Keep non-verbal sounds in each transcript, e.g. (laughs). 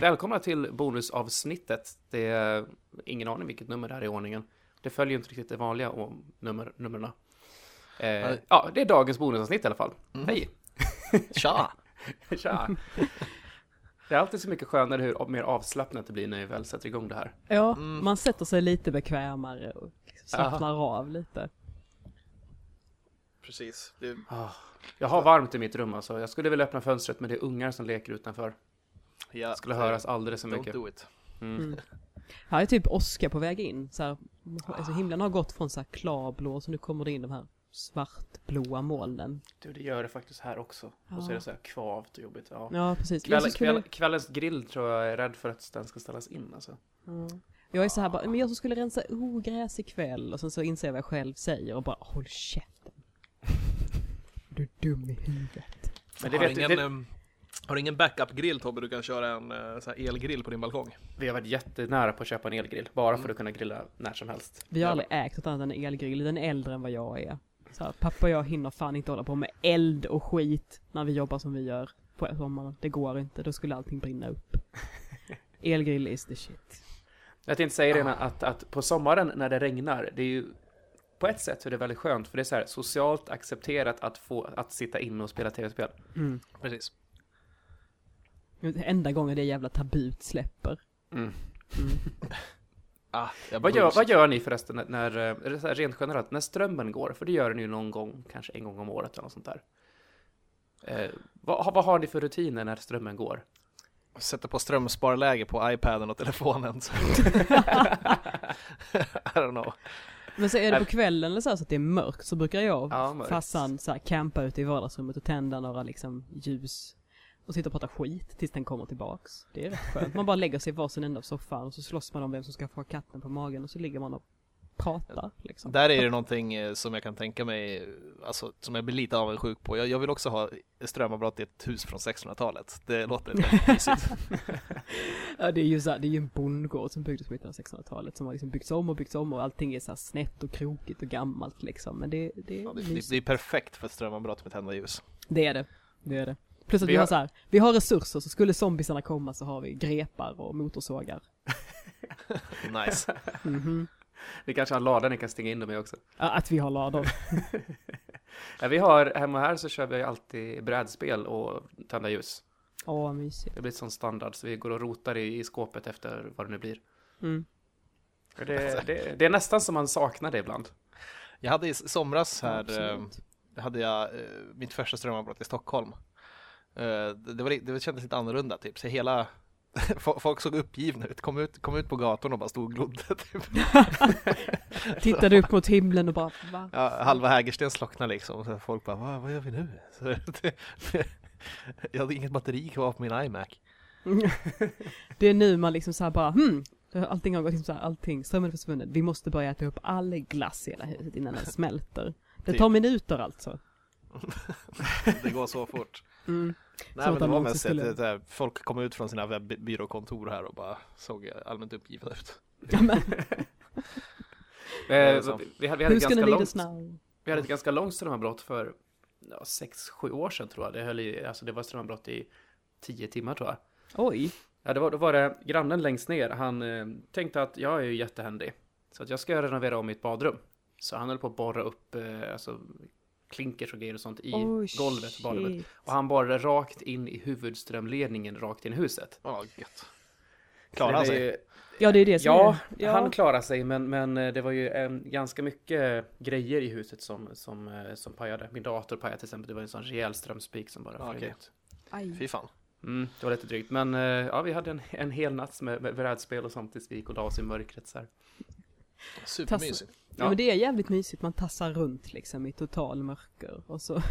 välkomna till bonusavsnittet. Det är ingen aning vilket nummer det här är i ordningen. Det följer inte riktigt det vanliga nummer, numren. Eh, ja, det är dagens bonusavsnitt i alla fall. Hej! Tja! (laughs) Tja! Det är alltid så mycket skönare hur mer avslappnat det blir när vi väl sätter igång det här. Ja, Mm. man sätter sig lite bekvämare och slappnar av lite. Precis. Det, Ah, Jag har varmt i mitt rum alltså. Jag skulle vilja öppna fönstret men det är ungar som leker utanför. Ja, Det skulle höras alldeles för Don't mycket. do it. Mm. Här är typ åska på väg in. Så här, alltså himlen har gått från så här klarblå så nu kommer det in de här svartblåa molnen. Du, det gör det faktiskt här också. Och så är det så här kvavt och jobbigt. Ja. Ja, precis. Kväll, kväll, kvällens grill tror jag är rädd för att den ska ställas in alltså. ja. jag är så här bara, men jag som skulle rensa ogräs ikväll och sen så inser jag vad jag själv säger och bara håll käften. (laughs) Du är dum i huvudet. Men det har, vet, ingen, det, ehm, har du ingen backup-grill Tobbe? Du kan köra en eh, elgrill på din balkong. vi har varit jättenära på att köpa en elgrill. Bara för att kunna grilla när som helst. Vi har aldrig ägt något annat än en elgrill, den är äldre än vad jag är. Så här, pappa och jag hinner fan inte hålla på med eld och skit när vi jobbar som vi gör på sommaren. Det går inte, då skulle allting brinna upp. (laughs) Elgrill is the shit. Jag tänkte säga det att, att på sommaren när det regnar, det är ju på ett sätt så är det väldigt skönt för det är så här socialt accepterat att få att sitta inne och spela tv-spel. Mm. Precis. Enda gången det jävla tabut släpper. Mm. (laughs) Ah, jag Vad, gör, vad gör ni förresten när, när eh, rent generellt, när strömmen går? För det gör den ju någon gång, kanske en gång om året eller något sånt där. Eh, vad, vad har ni för rutiner när strömmen går? Sätter på strömsparläge på iPaden och telefonen. (laughs) I don't know. Men så är det på kvällen eller så, så att det är mörkt så brukar jag Ja, och mörkt. farsan så här, campa ute i vardagsrummet och tända några liksom ljus. Och sitta och prata skit tills den kommer tillbaks. Det är rätt skönt. Man bara lägger sig i varsin ända av soffan och så slåss man om vem som ska få katten på magen och så ligger man och pratar liksom. Där är det någonting eh, som jag kan tänka mig, alltså som jag blir lite avundsjuk på. Jag, jag vill också ha strömavbrott i ett hus från 1600-talet. Det låter väldigt (laughs) mysigt. Ja det är ju så här, det är ju en bondgård som byggdes på mitten av 1600-talet som har liksom byggts om och byggts om och allting är så här snett och krokigt och gammalt liksom. Men det, det är Ja, det, det, är perfekt för ett strömavbrott med tända ljus. Det är det. Det är det. Plus att Vi vi, har har- så här, vi har resurser så skulle zombisarna komma så har vi grepar och motorsågar. (laughs) Nice. (laughs) Mhm. Ni kanske har en lada ni kan stänga in dem i också? Ja, att vi har lador. (laughs) Ja, vi har, hemma här så kör vi alltid brädspel och tända ljus. Åh, mysigt. Det blir sån standard så vi går och rotar i, i skåpet efter vad det nu blir. Mm. Det, det, det är nästan som man saknar det ibland. Jag hade i somras här, eh, hade jag eh, mitt första strömavbrott i Stockholm. Eh, det, var, det kändes lite annorlunda typ, så hela (laughs) fo- Folk såg uppgivna ut, kom ut, kom ut på gatorn och bara stod och glodde (laughs) typ. (laughs) Tittade upp mot himlen och bara, va? Ja, halva Hägersten slocknade liksom, så folk bara vad, vad gör vi nu? Så det, jag hade inget batteri kvar på min iMac. Det är nu man liksom såhär bara, hmm, allting har gått liksom så här, allting, strömmen är försvunnen. Vi måste börja äta upp all glass i hela huset innan den smälter. Det tar minuter alltså. Det går så fort. Mm. Nej Som men att det var mest skulle- ett, det där, folk kom ut från sina webbyråkontor här och bara såg allmänt uppgivna ut. Ja, men, (laughs) Eh, så. vi, hade, vi ganska långt, vi hade ett ganska långt strömavbrott för ja, sex, sju år sedan tror jag. Det, höll i, alltså det var strömavbrott i tio timmar tror jag. Oj. Ja, det var, då var det grannen längst ner. Han eh, tänkte att jag är ju jättehändig. Så att jag ska renovera om mitt badrum. Så han höll på att borra upp eh, alltså, klinkers och grejer och sånt i Oh, golvet på badrummet. Och han borrade rakt in i huvudströmledningen rakt in i huset. Ja, gött. Det han sig? ju- Ja, det är det som Ja, är, ja. han klarade sig, men, men eh, det var ju eh, ganska mycket grejer i huset som, som, eh, som pajade. Min dator pajade till exempel. Det var en sån rejäl strömspik som bara flög ut. Aj. Fy fan. Mm, det var lite drygt. Men eh, ja, vi hade en, en hel natt med, med brädspel och sånt tills vi gick och la oss i mörkret så här. Supermysigt. Ja. men det är jävligt mysigt, man tassar runt liksom i total mörker och så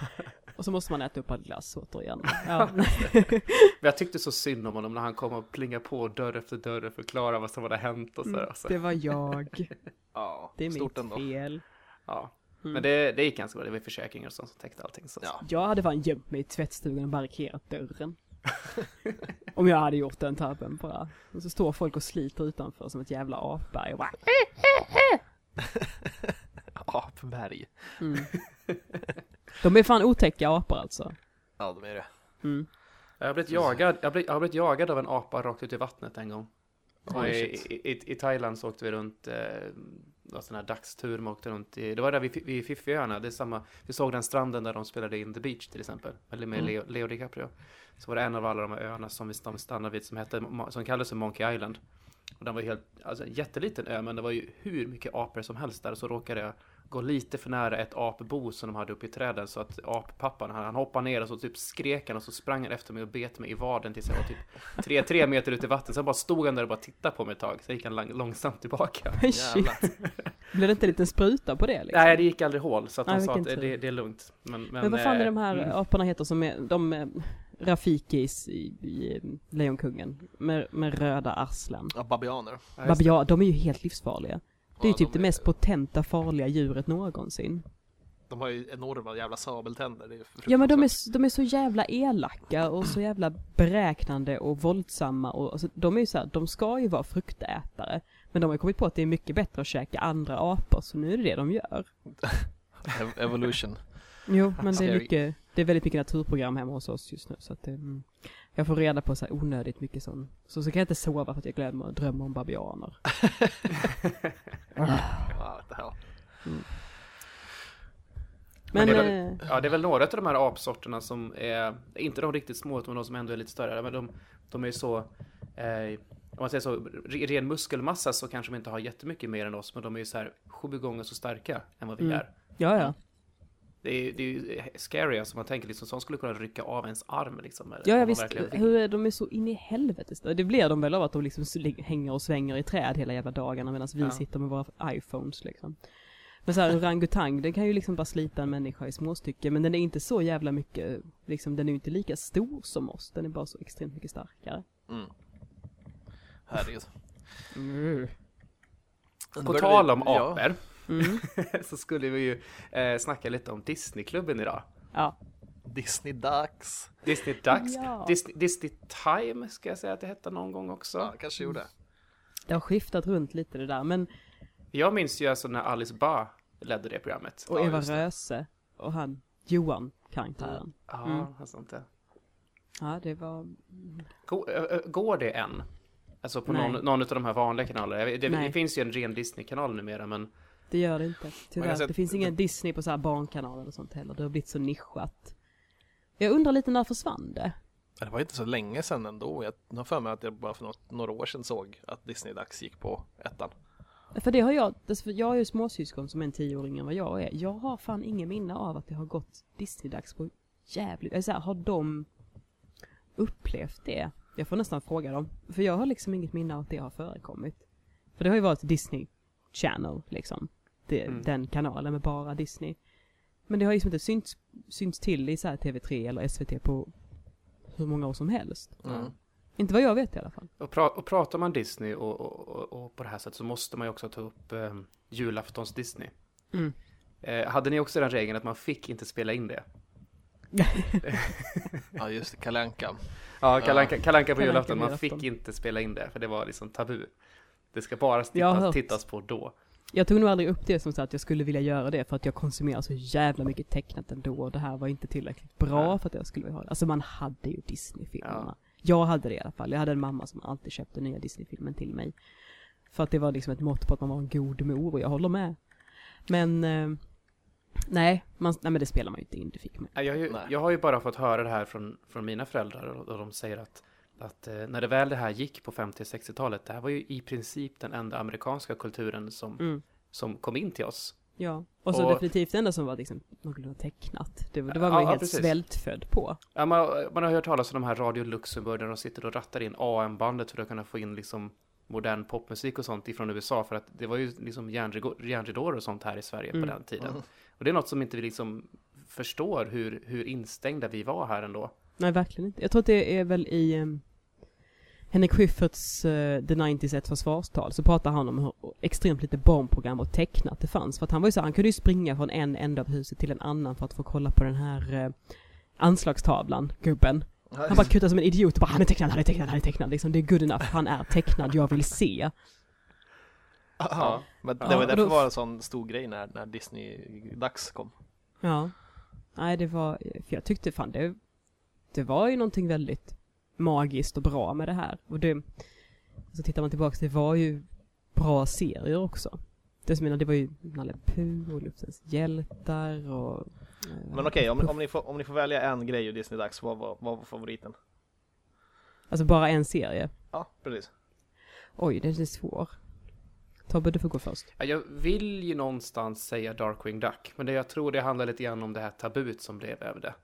(laughs) Och så måste man äta upp all glass återigen. (laughs) Ja. Men jag tyckte så synd om honom när han kom och plingade på dörr efter dörr och förklarade vad som hade hänt och så. här, alltså. Det var jag. (laughs) Ja, Det är stort mitt ändå. fel. Ja. Mm. Men det, det gick ganska bra. Det var försäkringar och sånt som täckte allting. Så. Ja. Jag hade fan gömt mig i tvättstugan och barrikerat dörren. (laughs) Om jag hade gjort den tabben bara. Och så står folk och sliter utanför som ett jävla apberg och bara (laughs) Apberg. mm. De är fan otäcka apor alltså. Ja, de är det. Mm. Jag har blivit jagad, jag har blivit, jag har blivit jagad av en apa rakt ut i vattnet en gång. Och i, i, I Thailand så åkte vi runt, eh, en sån här dagstur, man åkte runt i, det var där vid, vid Fiffiöarna, det är samma, vi såg den stranden där de spelade in The Beach till exempel, eller med Mm. Leo, Leo DiCaprio. Så var det en av alla de här öarna som vi stann- stannade vid som hette, som kallades för Monkey Island. Och den var helt, alltså en jätteliten ö, men det var ju hur mycket apor som helst där. Och så råkade jag gå lite för nära ett apbo som de hade uppe i träden. Så att appappan, han, han hoppade ner och så typ skrek han och så sprang han efter mig och bet mig i vaden tills jag var typ tre, tre meter ut i vattnet. Sen bara stod han där och bara tittade på mig ett tag. Sen gick han lang- långsamt tillbaka. (laughs) Blev det inte en liten spruta på det liksom? Nej, det gick aldrig hål. Så att Nej, han sa att det, det är lugnt. Men, men, Men vad fan är eh, de här mm. aporna heter som är, de är Rafikis i, i Lejonkungen? Med, med röda arslen. Ja, babianer. Ja. Babian, de är ju helt livsfarliga. Det är ju typ de det mest potenta farliga djuret någonsin. De har ju enorma jävla sabeltänder. Det är Ja men de är, de är så jävla elaka och så jävla beräknande och våldsamma och alltså, de är ju så här, de ska ju vara fruktätare. Men de har kommit på att det är mycket bättre att käka andra apor, så nu är det det de gör. (laughs) Ev- Evolution. Jo, men det är mycket, det är väldigt mycket naturprogram hemma hos oss just nu så att det, mm, jag får reda på så här onödigt mycket sånt. Så, så kan jag inte sova för att jag glömmer och drömmer om babianer. (laughs) Ja, det här. Men, Men det är eh, Ja, det är väl några av de här apsorterna som är, inte de riktigt små, utan de som ändå är lite större. Men de, de är så, eh, om man säger så, re- ren muskelmassa så kanske de inte har jättemycket mer än oss, men de är ju så här sju gånger så starka än vad vi Mm. är. ja ja. Det är, det är ju scary, alltså man tänker liksom, som skulle kunna rycka av ens arm liksom. eller- Ja, ja visst, hur är de är så in i helvete. Det blir de väl av att de liksom hänger och svänger i träd hela jävla dagarna medan vi Ja. sitter med våra iPhones liksom. Men så här, en orangutang, den kan ju liksom bara slita en människa i småstycken, men den är inte så jävla mycket, liksom den är ju inte lika stor som oss, den är bara så extremt mycket starkare. Mm. Herregud. På tal om Ja. Mm. (laughs) så skulle vi ju eh, snacka lite om Disneyklubben idag. Ja. Disney-dags. Disney Dags, Ja. Disney, Disney Time ska jag säga att det hette någon gång också. Ja, kanske gjorde. Det har skiftat runt lite det där, men, Jag minns ju alltså när Alice Ba ledde det programmet. och Ja, Eva. Röse, och han, Johan, karaktären. Ja, Mm. alltså inte. Ja, det var, Går, går det än? Alltså på Nej. någon, någon av de här vanliga kanalerna? Det, det finns ju en ren Disney-kanal numera, men det gör det inte. Tyvärr. säga Det finns ingen Disney på så här barnkanaler och sånt heller, det har blivit så nischat. Jag undrar lite när försvann det? Det var inte så länge sedan ändå. Jag har för mig att jag bara för något, några år sedan såg att Disney-dags gick på ettan. För det har jag, jag har ju småsyskon som är en tioåring än vad jag är. Jag har fan ingen minne av att det har gått Disney-dags på jävligt, eller så här, har de upplevt det? Jag får nästan fråga dem. För jag har liksom inget minne av att det har förekommit. För det har ju varit Disney Channel liksom. Det, Mm. Den kanalen med bara Disney. Men det har ju liksom inte synts, synts till i så här TV3 eller SVT på hur många år som helst. Mm. Inte vad jag vet i alla fall. och, pra, och pratar man Disney och, och, och, och på det här sättet så måste man ju också ta upp eh, julaftons Disney. Mm. Eh, hade ni också den regeln att man fick inte spela in det? (laughs) Ja, just det. Kalle Anka. Ja, Kalanka, Kalanka på Kalle Anka julafton, man fick inte spela in det, för det var liksom tabu. Det ska bara tittas, tittas på då. Jag tog nog aldrig upp det som så att jag skulle vilja göra det för att jag konsumerar så jävla mycket tecknat ändå och det här var inte tillräckligt bra Nej. för att jag skulle vilja ha det. Alltså man hade ju Disney-filmerna. Ja. Jag hade det i alla fall. Jag hade en mamma som alltid köpte nya Disney-filmen till mig. För att det var liksom ett mått på att man var en god mor och jag håller med. Men, eh, nej, man, nej men det spelar man ju inte in, det fick man. Jag, har ju, jag har ju bara fått höra det här från, från mina föräldrar och de säger att, att eh, när det väl det här gick på 50-60-talet, det här var ju i princip den enda amerikanska kulturen som, Mm. som kom in till oss. Ja, och så Och- definitivt det enda som var liksom någorlunda tecknat. Det, det var Ja, man ju ja, helt precis. svältfödd på. Ja, man, man har hört talas om de här Radio Luxemburg där de sitter och rattar in AM-bandet för att kunna få in liksom modern popmusik och sånt ifrån USA för att det var ju liksom järnridå- järnridåer och sånt här i Sverige Mm. på den tiden. Och det är något som inte vi liksom förstår hur, hur instängda vi var här ändå. Nej, verkligen inte. Jag tror att det är väl i um, Henrik Schyfferts uh, The 90s ett försvarstal så pratar han om hur extremt lite barnprogram och tecknat det fanns. För att han var ju så, han kunde ju springa från en ände av huset till en annan för att få kolla på den här uh, anslagstavlan, gubben. Han bara kuttade som en idiot och bara han är tecknad, han är tecknad, han är tecknad. Liksom, det är good enough, han är tecknad, jag vill se. Ja, men Ja, det var och därför då- var en sån stor grej när, när Disney-dags kom. Ja. Nej, det var, för jag tyckte fan det, det var ju någonting väldigt magiskt och bra med det här. Och det, så tittar man tillbaka, det var ju bra serier också. Det som jag menar, det var ju Nalle Puh och Luftens hjältar och... eh, Men okej, om, om, ni får, om ni får välja en grej ur Disney-dags, vad var, vad var favoriten? Alltså bara en serie. Ja, precis. Oj, den är svår. Tobbe, du får gå först. Ja, Jag vill ju någonstans säga Darkwing Duck, men det, jag tror det handlar lite grann om det här tabut som blev över det.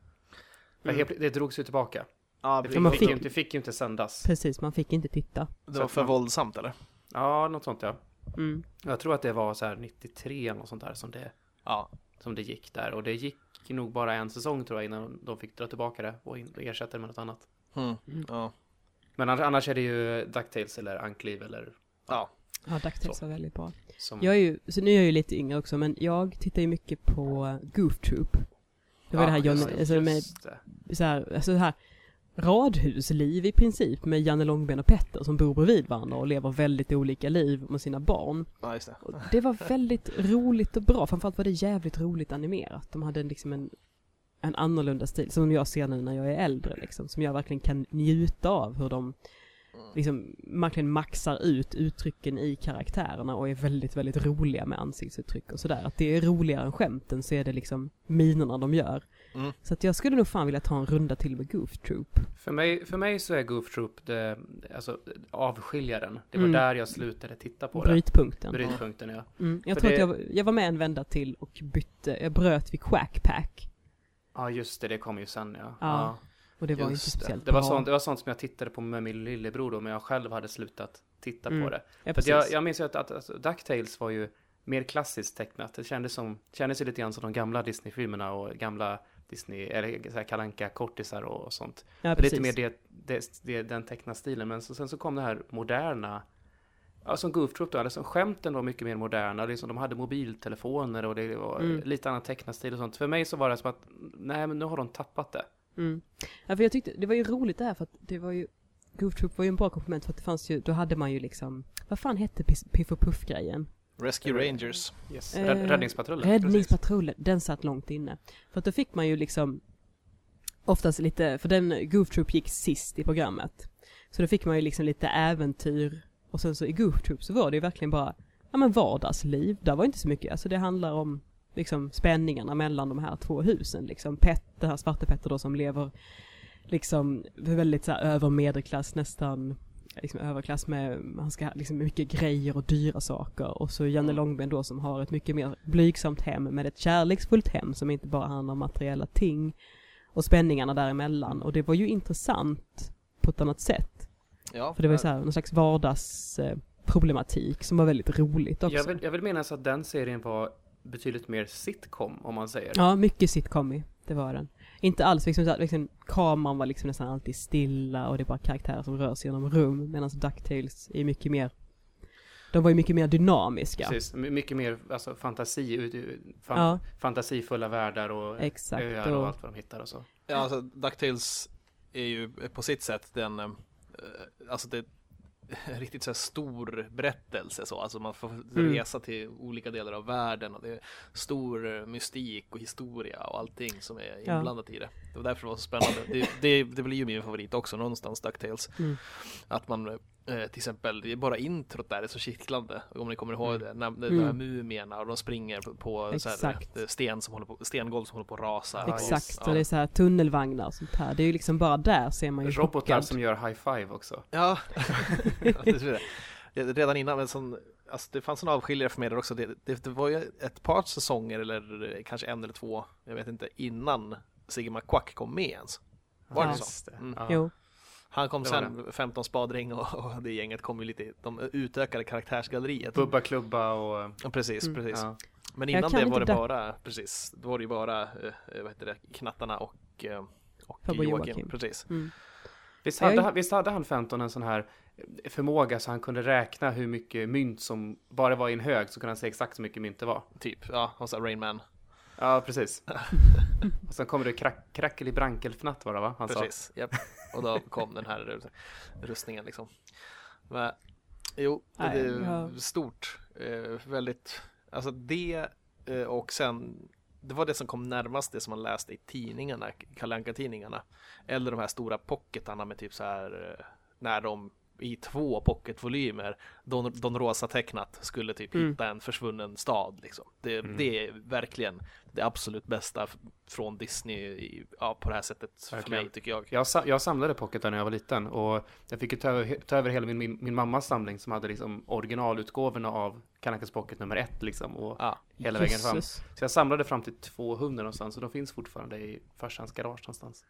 För Mm. helt, det drogs ju tillbaka. Ja, Det fick, man fick, fick- ju, inte, det fick ju inte sändas. Precis, man fick inte titta. det var för man- våldsamt eller? Ja, något sånt ja. Mm. Jag tror att det var så här 93 eller något sånt där som det, Ja. som det gick där. Och det gick nog bara en säsong tror jag innan de fick dra tillbaka det och ersätta det med något annat. Mm. Ja. Men annars, annars är det ju DuckTales eller Ankliv eller Ja. Ja, DuckTales var väldigt bra. som... Jag är ju, så nu är jag ju lite yngre också, men jag tittar ju mycket på Goof Troop. Det var Ja, det här det, alltså med så här, alltså här radhusliv i princip med Janne Långben och Petter som bor bredvid varandra och lever väldigt olika liv med sina barn. ja, just det. Och det var väldigt roligt och bra, framförallt var det jävligt roligt animerat. De hade liksom en, en annorlunda stil, som jag ser nu när jag är äldre liksom, som jag verkligen kan njuta av hur de liksom verkligen maxar ut uttrycken i karaktärerna och är väldigt, väldigt roliga med ansiktsuttryck och sådär. Att det är roligare än skämten så är det liksom minerna de gör. Mm. Så att jag skulle nog fan vilja ta en runda till med Goof Troop. För mig, för mig så är Goof Troop det, alltså avskiljaren. Det var Mm. där jag slutade titta på det. Brytpunkten. Brytpunkten ja. Mm, jag För tror det- att jag, jag var med en vända till och bytte, jag bröt vid Quack Pack. Ja just det, det kom ju sen ja. Ja, Och det var inte Just det. speciellt Det var, sånt, det var sånt som jag tittade på med min lillebror då, men jag själv hade slutat titta Mm. på det. ja, För att jag, jag minns ju att, att alltså, DuckTales var ju mer klassiskt tecknat. Det kändes, som, kändes ju lite grann som de gamla Disney-filmerna och gamla Disney, eller så här kalanka kortisar och, och sånt. ja, Lite mer det, det, det, den tecknastilen. Men så, sen så kom det här moderna. Ja, som Goof Troop då, liksom, skämten var mycket mer moderna. Liksom, de hade mobiltelefoner och det var Mm. lite annan tecknastil och sånt. För mig så var det som att, nej men nu har de tappat det. Mm. Ja, för jag tyckte, det var ju roligt det här för att det var ju Goof Troop var ju en bra komplement för att det fanns ju, då hade man ju liksom, vad fan hette Piff och Puff-grejen? Rescue Rangers. Yes. Eh, Rädd, räddningspatrullen. precis. Räddningspatrullen, den satt långt inne. För att då fick man ju liksom oftast lite, för den Goof Troop gick sist i programmet. Så då fick man ju liksom lite äventyr och sen så i Goof Troop så var det ju verkligen bara, ja men vardagsliv. Där var inte så mycket, alltså det handlar om liksom spänningarna mellan de här två husen liksom. Petter, här svarte Petter då som lever liksom väldigt så här över medelklass nästan liksom överklass med, han ska ha liksom mycket grejer och dyra saker och så Janne Mm. Långben då som har ett mycket mer blygsamt hem med ett kärleksfullt hem som inte bara handlar om materiella ting och spänningarna däremellan och det var ju intressant på ett annat sätt. Ja, För det var ju så här, någon slags vardagsproblematik som var väldigt roligt också. Jag vill, jag vill minnas att den serien var betydligt mer sitcom, om man säger. Ja, mycket sitcom i, det var den. Inte alls liksom, så liksom kameran var liksom nästan alltid stilla och det är bara karaktärer som rör sig genom rum medan DuckTales är mycket mer de var ju mycket mer dynamiska. Precis, My- mycket mer alltså, fantasi, fan, Ja, fantasifulla världar och exakt. öar och Och, allt vad de hittar och så. Ja, alltså DuckTales är ju på sitt sätt den, eh, alltså det (laughs) riktigt så stor berättelse så, alltså man får Mm. resa till olika delar av världen och det är stor eh, mystik och historia och allting som är Ja. inblandat i det. Det var därför det var så spännande. Det, det, det blir ju min favorit också någonstans, DuckTales. Mm. Att man till exempel, det är bara introt där är så kittlande, om ni kommer ihåg Mm. det, när de Mm. här mumierna och de springer på, på så här, eh, sten som håller på, stengolv som håller på att rasa. Ja, exakt, just- och det är så här tunnelvagnar och sånt här. Det är ju liksom bara där ser man ju Robotar chockad. som gör high five också. Ja, (laughs) Ja. Ja, redan innan, men sån, alltså det fanns en avskiljare för mig där också. Det, det, det var ju ett par säsonger, eller eh, kanske en eller två, jag vet inte, innan Sigge McQuack kom med ens. Var det Ja. så? Mm. Ja. Jo, Han kom Det sen, 15 spadring och, och det gänget kom ju lite, de utökade karaktärsgalleriet. Bubba klubba och... Ja, precis, Mm. precis. Ja. Men innan det var det bara, precis, då var det ju bara, eh, vad heter det, Knattarna och, eh, och Joakim. Joakim. Precis. mm. Visst, hade, han- visst hade han 15 en sån här förmåga så han kunde räkna hur mycket mynt som bara var i en hög så kunde han säga exakt så mycket mynt det var. Typ, ja, och så Rain Man. Ja, precis. (laughs) och sen kommer det krack, krackeli brankelfnatt var det va? Han sa. Precis, japp. Och då kom den här rustningen liksom. Men, jo, det Nej, är ja. stort. Eh, väldigt, alltså det eh, och sen det var det som kom närmast det som man läste i tidningarna, Kalle tidningarna Eller de här stora pocketarna med typ så här eh, när de i två pocketvolymer Don, Don Rosa tecknat skulle typ Mm. hitta en försvunnen stad liksom. Det, Mm. det är verkligen det absolut bästa från Disney i, ja, på det här sättet för Verkligen. mig tycker jag. Jag, jag samlade pocketar när jag var liten och jag fick ju ta över, ta över hela min, min, min mammas samling som hade liksom originalutgåvorna av Kalle Ankas Pocket nummer ett liksom och Ja, hela vägen fram. Så jag samlade fram till 200 någonstans och de finns fortfarande i farsans garage någonstans.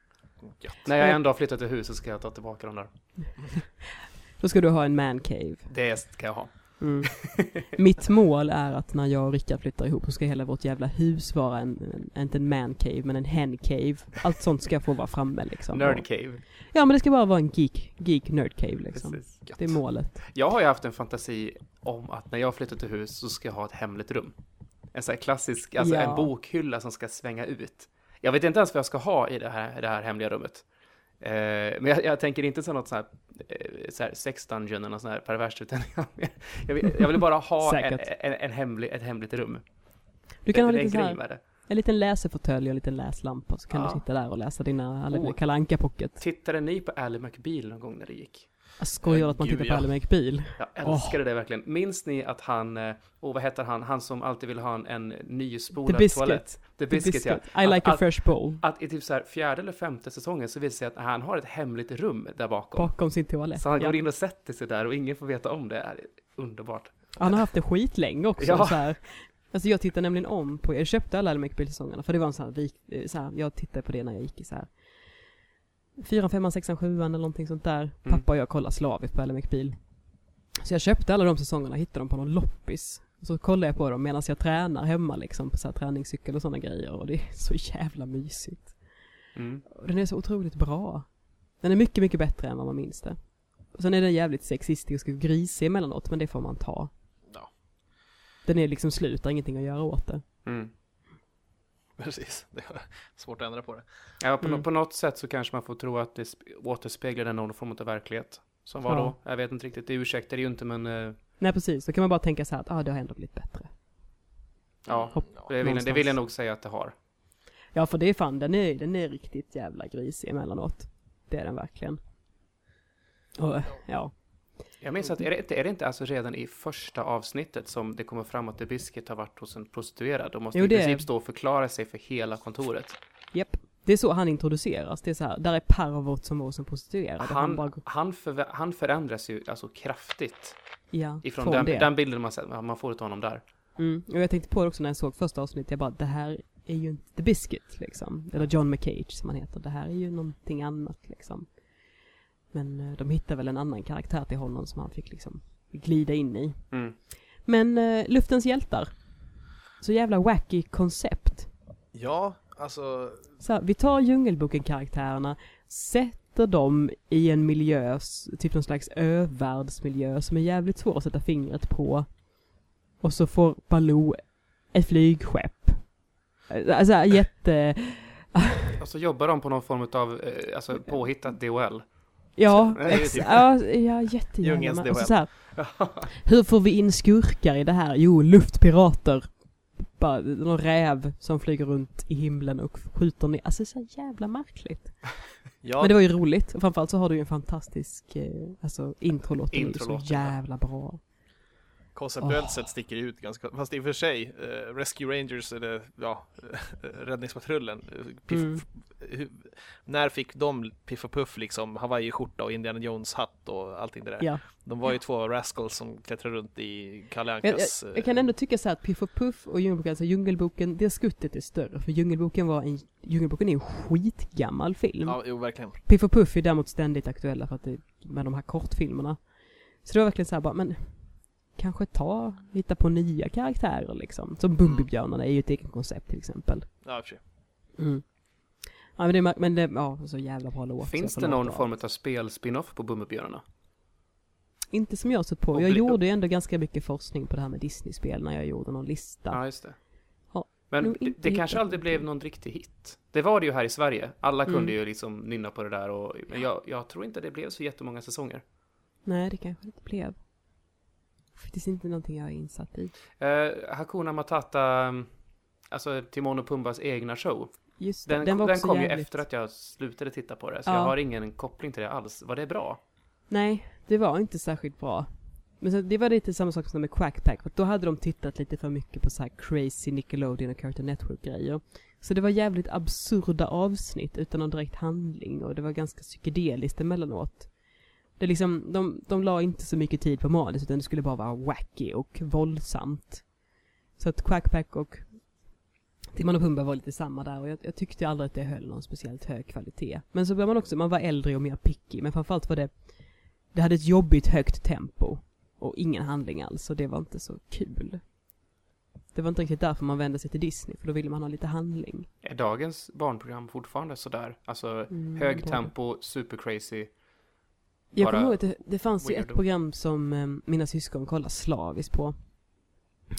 gött. När jag en dag flyttar till huset ska jag ta tillbaka dem där. (laughs) Då ska du ha en man cave. Det ska jag ha. Mm. (laughs) Mitt mål är att när jag och Rickard flyttar ihop så ska hela vårt jävla hus vara en, en inte en man cave men en hen cave. Allt sånt ska få vara framme liksom. Nerd Cave. Ja men det ska bara vara en geek, geek nerd cave liksom. Precis. Det är målet. Jag har ju haft en fantasi om att när jag flyttar till hus så ska jag ha ett hemligt rum. En sån här klassisk, alltså Ja. en bokhylla som ska svänga ut. Jag vet inte ens vad jag ska ha i det här, det här hemliga rummet. Eh, men jag, jag tänker inte så något så här, eh, så här sex dungeon eller något sånt här perverst, utan (laughs) jag, vill, jag vill bara ha en, en, en hemlig, ett hemligt rum. Du kan det, ha lite så här, en liten läsefåtölj och en liten läslampa så kan Ja. du sitta där och läsa dina alla Oh. Kalle Anka pocket. Tittade ni på Ally McBeal någon gång när det gick? Jag skojar att man Gud, tittar på ja. Ally McBeal. Jag älskade det verkligen. Minns ni att han, eh, oh, vad heter han, han som alltid ville ha en, en nyspolad Biscuit. toalett? The The Biscuit, ja. I like a Att- fresh bowl. Att i typ så här fjärde eller femte säsongen så visar det sig att han har ett hemligt rum där bakom. Bakom sin toalett. Så han Ja. går in och sätter sig där och ingen får veta om det. Det är underbart. Han har haft det skitlänge också. Ja. Så här. Alltså jag tittade nämligen om på, jag köpte alla Ally McBeal-säsongerna för det var en sån här, eh, så här, jag tittade på det när jag gick i så här fyran, femman, sexan, sjuan eller någonting sånt där. Mm. Pappa och jag kollade slaviskt på Ally McBeal. Så jag köpte alla de säsongerna, hittade dem på någon loppis. Så kollade jag på dem medan jag tränar hemma liksom på så här träningscykel och sådana grejer och det är så jävla mysigt. Mm. Den är så otroligt bra. Den är mycket, mycket bättre än vad man minns det. Och sen är den jävligt sexistisk och grisig emellanåt, men det får man ta. Ja. Den är liksom slut, ingenting att göra åt det. Mm. (laughs) Precis, det är svårt att ändra på det. Ja, på, Mm. på något sätt så kanske man får tro att det sp- återspeglar någon form av verklighet. Som var Ja. då? Jag vet inte riktigt. Det ursäktar det ju inte, men eh, Nej precis, då kan man bara tänka så här att ah, det har ändå blivit bättre. ja. Hopp. Det vill, jag- det vill jag nog säga att det har. Ja för det är fan, den är, den är riktigt jävla grisig emellanåt. Det är den verkligen. Och, ja. Jag minns att, är det, inte- är det inte alltså redan i första avsnittet som det kommer fram att The Biscuit har varit hos en prostituerad? De måste Jo, i det är- princip stå och förklara sig för hela kontoret. Japp. Det är så han introduceras. Det är så här, där är Parvot som var som prostituerad. och Han, bara, han, förvä- han förändras ju alltså kraftigt ja, ifrån från den, det. den bilden man, sett, man får ut honom där. Mm. Och jag tänkte på det också när jag såg första avsnittet, jag bara det här är ju inte The Biscuit liksom. Eller John McCage som han heter. Det här är ju någonting annat liksom. Men eh, de hittade väl en annan karaktär till honom som han fick liksom glida in i. Mm. Men eh, Luftens hjältar. Så jävla wacky koncept. Ja, alltså Så här, vi tar Djungelboken-karaktärerna, sätter dem i en miljö, typ någon slags övärldsmiljö som är jävligt svår att sätta fingret på. Och så får Baloo ett flygskepp. Eh, Alltså jätte... Och så jobbar de på någon form av eh, alltså, påhittat DHL. Ja, ex- typ- ja, ja jättegärna. Och så här, (laughs) hur får vi in skurkar i det här? Jo, luftpirater. Bara någon räv som flyger runt i himlen och skjuter ner. Alltså så jävla märkligt. ja, Men det var ju roligt. Och framförallt så har du ju en fantastisk, eh, alltså introlåten är ju så Introlåten, jävla bra. Konceptuellt Åh. sett sticker ut ganska, fast i och för sig, eh, Rescue Rangers eller ja, eh, Räddningspatrullen, eh, Piff, Mm. hu, när fick de Piff och Puff liksom Hawaii-skjorta och Indiana Jones hatt och allting det där? Ja. De var ju två rascals som klättrade runt i Kalle Jag, jag, Ankas... jag kan ändå tycka så här att Piff och Puff och Djungelboken, alltså Djungelboken, det skuttet är större. För Djungelboken var en, Djungelboken är en skitgammal film. Ja, jo verkligen. Piff och Puff är däremot ständigt aktuella för att det, med de här kortfilmerna. Så det var verkligen så här bara, men kanske ta, hitta på nya karaktärer liksom. Som Bumbibjörnarna är ju ett eget koncept till exempel. Ja, för. Mm. Ja men det, men det, ja, så jävla bra låt. Finns det någon form av spel-spin-off på Bumbibjörnarna? Inte som jag har sett på. Jag gjorde ju ändå ganska mycket forskning på det här med Disney-spel när jag gjorde någon lista. Ja, just det. Ja, Men det, det kanske aldrig blev någon riktig hit. Det var det ju här i Sverige. Alla kunde Mm. ju liksom nynna på det där och, men jag, jag tror inte det blev så jättemånga säsonger. Nej, det kanske det inte blev. Faktiskt inte någonting jag är insatt i. Eh, Hakuna Matata, um, alltså Timon och Pumbas egna show. Just det, Den, den den, var också kom ju jävligt... efter att jag slutade titta på det, så Ja. jag har ingen koppling till det alls. Var det bra? Nej, det var inte särskilt bra. Men så, det var lite samma sak som med Quackpack, för då hade de tittat lite för mycket på så här crazy Nickelodeon och Cartoon Network-grejer. Så det var jävligt absurda avsnitt utan någon direkt handling och det var ganska psykedeliskt emellanåt. Det liksom, de, de la inte så mycket tid på manus utan det skulle bara vara wacky och våldsamt. Så att Quackpack och Timon och Pumba var lite samma där och jag, jag tyckte aldrig att det höll någon speciellt hög kvalitet. Men så blev man också, man var äldre och mer picky, men framförallt var det, det hade ett jobbigt högt tempo och ingen handling alls och det var inte så kul. Det var inte riktigt därför man vände sig till Disney, för då ville man ha lite handling. Är dagens barnprogram fortfarande sådär? Alltså Mm, hög tempo, super crazy. Jag kommer ihåg att det, det fanns ju ett program som eh, mina syskon kollade slaviskt på.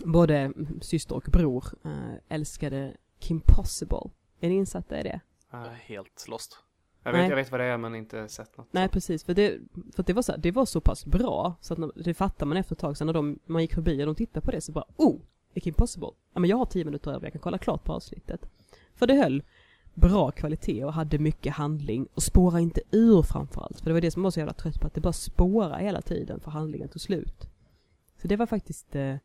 Både syster och bror eh, älskade Kim Possible. Är ni insatta i det? Nej. helt lost. Jag, vet, Nej. jag vet vad det är, men inte sett något. Nej precis, för det, för det var så här, det var så pass bra så att när, det fattar man efter ett tag sen när de, man gick förbi och de tittade på det så bara oh, är Kim Possible? Ja men jag har tio minuter över, jag kan kolla klart på avsnittet. För det höll bra kvalitet och hade mycket handling och spåra inte ur framförallt. För det var det som var så jävla trött på, att det bara spåra hela tiden för handlingen tog slut. Så det var faktiskt, eh,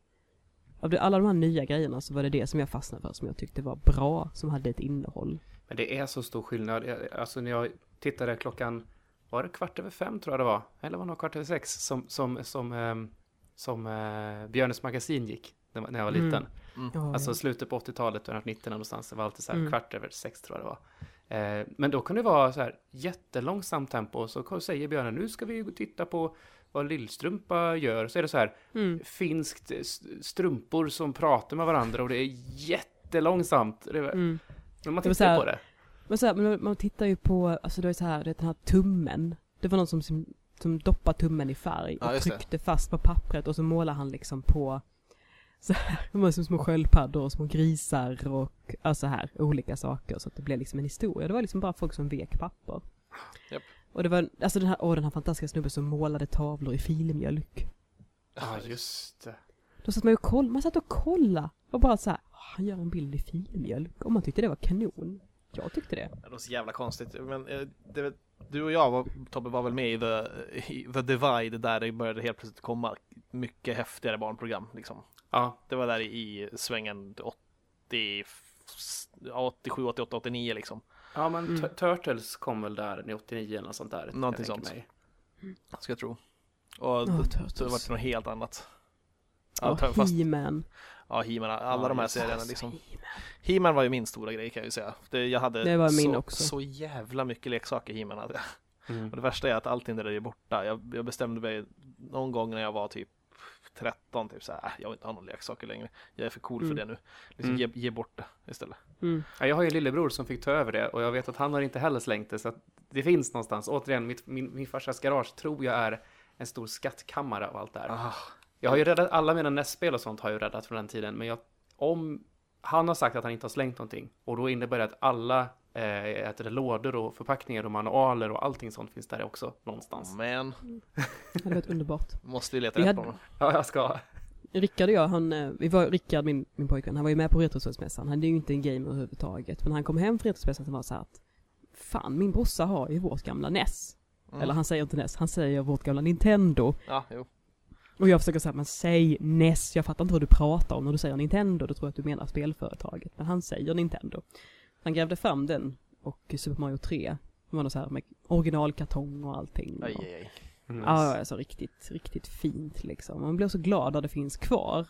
av det, alla de här nya grejerna så var det det som jag fastnade för, som jag tyckte var bra, som hade ett innehåll. Men det är så stor skillnad. Alltså när jag tittade klockan, var det kvart över fem tror jag det var? Eller var det kvart över sex som, som, som, ehm, som eh, Björnes magasin gick när jag- när jag var Mm. Ja, Alltså ja. slutet på 80-talet, 1990 någonstans. Det var alltid så här Mm. kvart över sex tror jag det var. Eh, men då kunde det vara så här jättelångsamt tempo. och Så säger björnen, nu ska vi gå och titta på vad Lillstrumpa gör. Så är det så här Mm. finskt st- strumpor som pratar med varandra och det är jättelångsamt. Det, var- Mm. Men man tittar här- på det. Men så här, men man tittar ju på, alltså det är så här, det är den här tummen. Det var någon som, som, doppade tummen i färg Ja, och det. tryckte fast på pappret och så målar han liksom på så här, som små sköldpaddor och små grisar och ja, så här olika saker så att det blev liksom en historia. Det var liksom bara folk som vek papper. Japp. Och det var, alltså den här, åh den här fantastiska snubben som målade tavlor i filmjölk. Ja, just det. Då satt man ju och koll, man satt och kollade och bara så här, "Åh, han gör en bild i filmjölk. Och man tyckte det var kanon. Jag tyckte det. Det var så jävla konstigt. Men eh, det, du och jag, var, Tobbe, var väl med i the, i the Divide där det började helt plötsligt komma mycket häftigare barnprogram. Liksom. Ja, Det var där i, svängen 80, 87, 88, 89 liksom. ja men Mm. Tur- Turtles kom väl där i 89 eller något sånt där. Någonting sånt. mig. Ska jag tro. Och Ja, det, det var det något helt annat. Ja, Ja, fast, He-Man. ja He-Man, alla Ja, de här det. serierna liksom. He-Man var ju min stora grej kan jag ju säga. Det, jag hade Det var min så, också. så jävla mycket leksaker He-Man hade jag. Mm. Och det värsta är att allting där är borta. Jag, jag bestämde mig någon gång när jag var typ 13, typ så här, "Äh, jag vill inte ha några leksaker längre. Jag är för cool Mm. för det nu. Liksom Mm. ge, ge bort det istället. Mm. Ja, jag har ju en lillebror som fick ta över det och jag vet att han har inte heller slängt det så att det finns någonstans. Återigen, mitt, min, min farsas garage tror jag är en stor skattkammare av allt det här. Ah, Jag har ju räddat, alla mina NES-spel och sånt har jag ju räddat från den tiden, men jag, om han har sagt att han inte har slängt någonting och då innebär det att alla eh, äter det, lådor och förpackningar och manualer och allting sånt finns där också någonstans. men, Det hade varit underbart. (laughs) måste vi leta Vi rätt hade- på honom. Ja, jag ska. Rickard och jag, han, eh, vi var, Rickard, min, min pojkvän, han var ju med på Retrospelsmässan. Han är ju inte en gamer överhuvudtaget. Men han kom hem från Retrospelsmässan så var så här att Fan, min brorsa har ju vårt gamla NES. Mm. Eller han säger inte NES, han säger vårt gamla Nintendo. Ja, jo. Och jag försöker säga, men säg NES, jag fattar inte vad du pratar om när du säger Nintendo, då tror jag att du menar spelföretaget. Men han säger Nintendo. Han grävde fram den och Super Mario 3, det var något så här med originalkartong och allting. Aj, och, aj, aj. Mm. Ja, alltså riktigt, riktigt fint liksom. Man blir så glad när det finns kvar.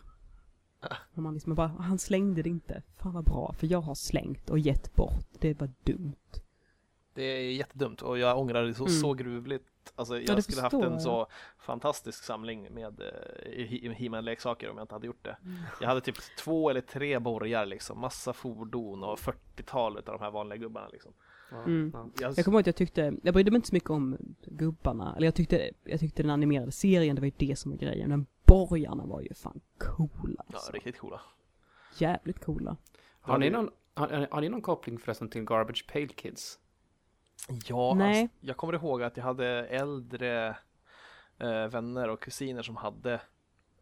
(laughs) Och man liksom bara, han slängde det inte. Fan vad bra, för jag har slängt och gett bort. Det var dumt. Det är jättedumt och jag ångrar det så, Mm. så gruvligt. Alltså jag skulle haft en så fantastisk samling med eh, He- He-Man-leksaker om jag inte hade gjort det. Mm. Jag hade typ två eller tre borgar liksom, massa fordon och 40-tal av de här vanliga gubbarna liksom. Ja, Mm. ja. Jag, Jag kommer ihåg att jag tyckte, jag brydde mig inte så mycket om gubbarna. Eller jag tyckte, jag tyckte den animerade serien, det var ju det som var grejen. Men borgarna var ju fan coola ja, alltså. riktigt coola. Jävligt coola. Har, ni någon, har, har ni någon koppling förresten till Garbage Pail Kids? Ja, Nej. Alltså, jag kommer ihåg att jag hade äldre eh, vänner och kusiner som hade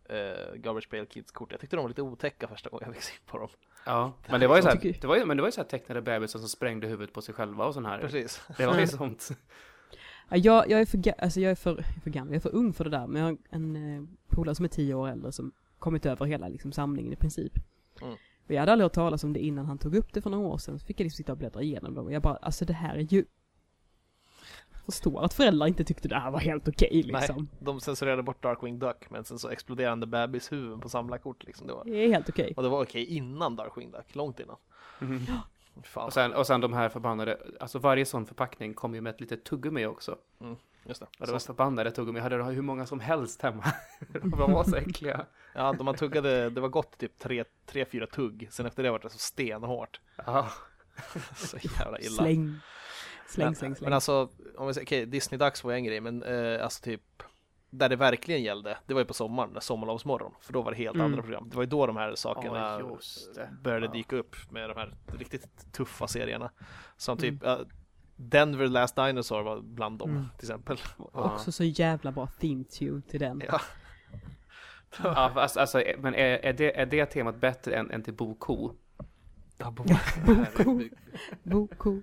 eh, Garbage Pail Kids-kort. Jag tyckte de var lite otäcka första gången jag fick se på dem. Ja, men det var ju så här, tycker- det var ju, men det var ju så här tecknade bebisar som sprängde huvudet på sig själva och sån här. Precis. Det var ju sånt. (laughs) Ja, Jag, jag är för, alltså jag är för, för gammal, jag är för ung för det där, men jag har en eh, polare som är tio år äldre som kommit över hela liksom, samlingen i princip. Mm. Och jag hade aldrig hört talas om det innan han tog upp det för några år sedan, så fick jag liksom sitta och bläddra igenom dem och jag bara, alltså det här är ju... Förstår att föräldrar inte tyckte det här var helt okej liksom. Nej, de censurerade bort Darkwing Duck men sen så exploderande bebishuvuden på samlarkort liksom. Det var, Det är helt okej. och det var okej innan Darkwing Duck, långt innan. Fan, Och sen, och sen de här förbannade, alltså varje sån förpackning kom ju med ett litet tuggummi också. just det. Och det var förbannade tuggummi, jag hade hur många som helst hemma. (laughs) de var så äckliga. ja, de man tuggade, det var gott typ tre, tre, fyra tugg. Sen efter det var det så stenhårt. Ja. (laughs) Så jävla illa. Släng. Släng, men, släng, släng. Men alltså, om vi säger, okej, Disney Ducks var ju en grej, men eh, alltså typ där det verkligen gällde, det var ju på sommaren, sommarlovsmorgon, för då var det helt Mm. andra program. Det var ju då de här sakerna det. började Ja. dyka upp med de här riktigt tuffa serierna. Som Mm. typ eh, Denver Last Dinosaur var bland dem Mm. till exempel. Ja. Också så jävla bra theme tune till den. Ja. Ja, alltså, alltså, men är, är, det, är det temat bättre än, än till Boko? Ja, bo- Boko. Boko.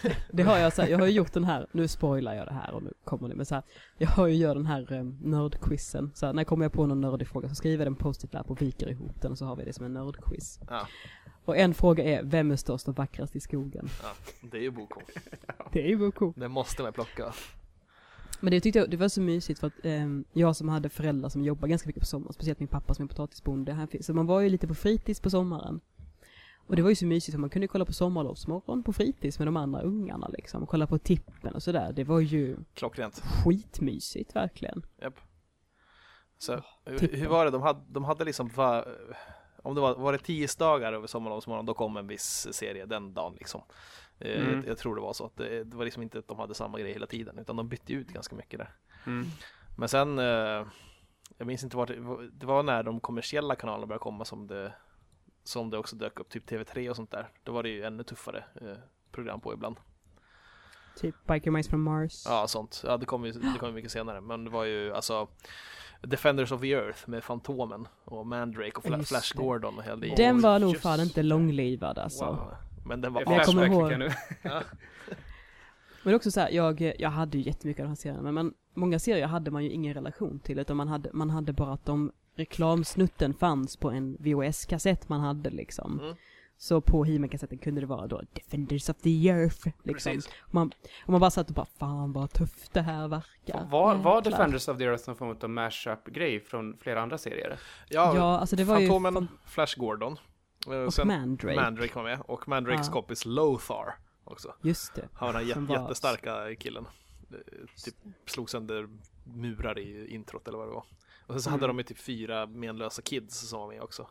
(laughs) Det har jag så här, jag har ju gjort den här, nu spoilar jag det här och nu kommer det, men så här, jag har ju gjort den här um, nördquizen. Så här, när kommer jag på någon nördig fråga så skriver jag en post-it-lapp och viker ihop den och så har vi det som en nördquiz. Ja. Och en fråga är, vem är störst och vackrast i skogen? ja, det är ju Boko. (laughs) Det är ju Boko. Det måste man plocka. Men det tyckte jag, det var så mysigt för att ehm, jag som hade föräldrar som jobbar ganska mycket på sommaren, speciellt min pappa som är potatisbonde, fin- så man var ju lite på fritids på sommaren. Och det var ju så mysigt, man kunde kolla på sommarlovsmorgon på fritids med de andra ungarna liksom, och kolla på tippen och sådär. Det var ju Klockrent. skitmysigt verkligen. Japp. Så, hur, Tippen. hur var det? De hade, de hade liksom, va, om det var, var det tisdagar över sommarlovsmorgon, då kom en viss serie den dagen liksom. Eh, Mm. Jag, jag tror det var så. Att det, det var liksom inte att de hade samma grej hela tiden, utan de bytte ut ganska mycket där. Mm. Men sen, eh, jag minns inte vart det var, det var när de kommersiella kanalerna började komma som det, som det också dök upp, typ TV3 och sånt där. Då var det ju ännu tuffare eh, program på ibland. Typ Biker Mice from Mars. Ja, sånt. Ja, det kom ju det kom ju mycket senare. Men det var ju alltså Defenders of the Earth med Fantomen och Mandrake och Fla- Just Flash det. Gordon och hela det Den var nog fan inte långlivad alltså. Wow. Men den var jag kommer ihåg- nu. (laughs) Men också så här, jag, jag hade ju jättemycket av de här serierna, men många serier hade man ju ingen relation till, utan man hade, man hade bara att de, reklamsnutten fanns på en VHS-kassett man hade liksom. Mm. Så på he kassetten kunde det vara då Defenders of the Earth, liksom. Precis. Och man, och man bara satt och bara, fan vad tufft det här verkar. Var, var. Defenders of the Earth någon form av mashup-grej från flera andra serier? Ja, Ja, alltså det var ju Fantomen, fan- Flash Gordon. Eh, Och sen Mandrake. Mandrake var med. Och Mandrakes Ja. kompis Lothar också. Just det. Han var den jät- var- jättestarka killen. Eh, Typ slog sönder murar i introt eller vad det var. Och sen så Mm. hade de ju typ fyra menlösa kids som var med också.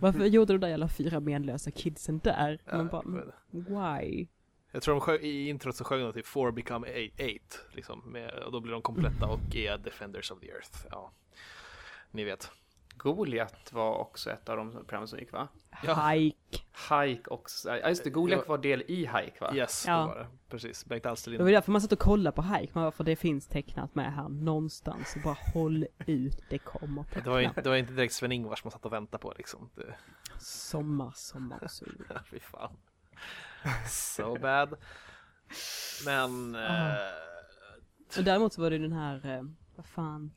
Varför gjorde de där jävla fyra menlösa kidsen där? Ja, Man bara, inte. why? Jag tror de sjöng, i introt så sjöng de typ Four become eight, eight liksom, med, och då blir de kompletta och är Defenders of the Earth. Ja, ni vet. Goliat var också ett av de program som gick va? Ja. Hike. Hike också. Ja just det, Goliat var del i Hike va? Yes, Ja. det var det. Precis. Bengt Det Alsterlind. var därför man satt och kollade på Hike, man för det finns tecknat med här någonstans. Så bara håll ut, det kommer Det var, inte, det var inte direkt Sven-Ingvars man satt och väntade på liksom. Det, Sommar, sommar, sol. (laughs) fy fan. So bad. Men... Eh, Och däremot så var det den här, eh, vad fan.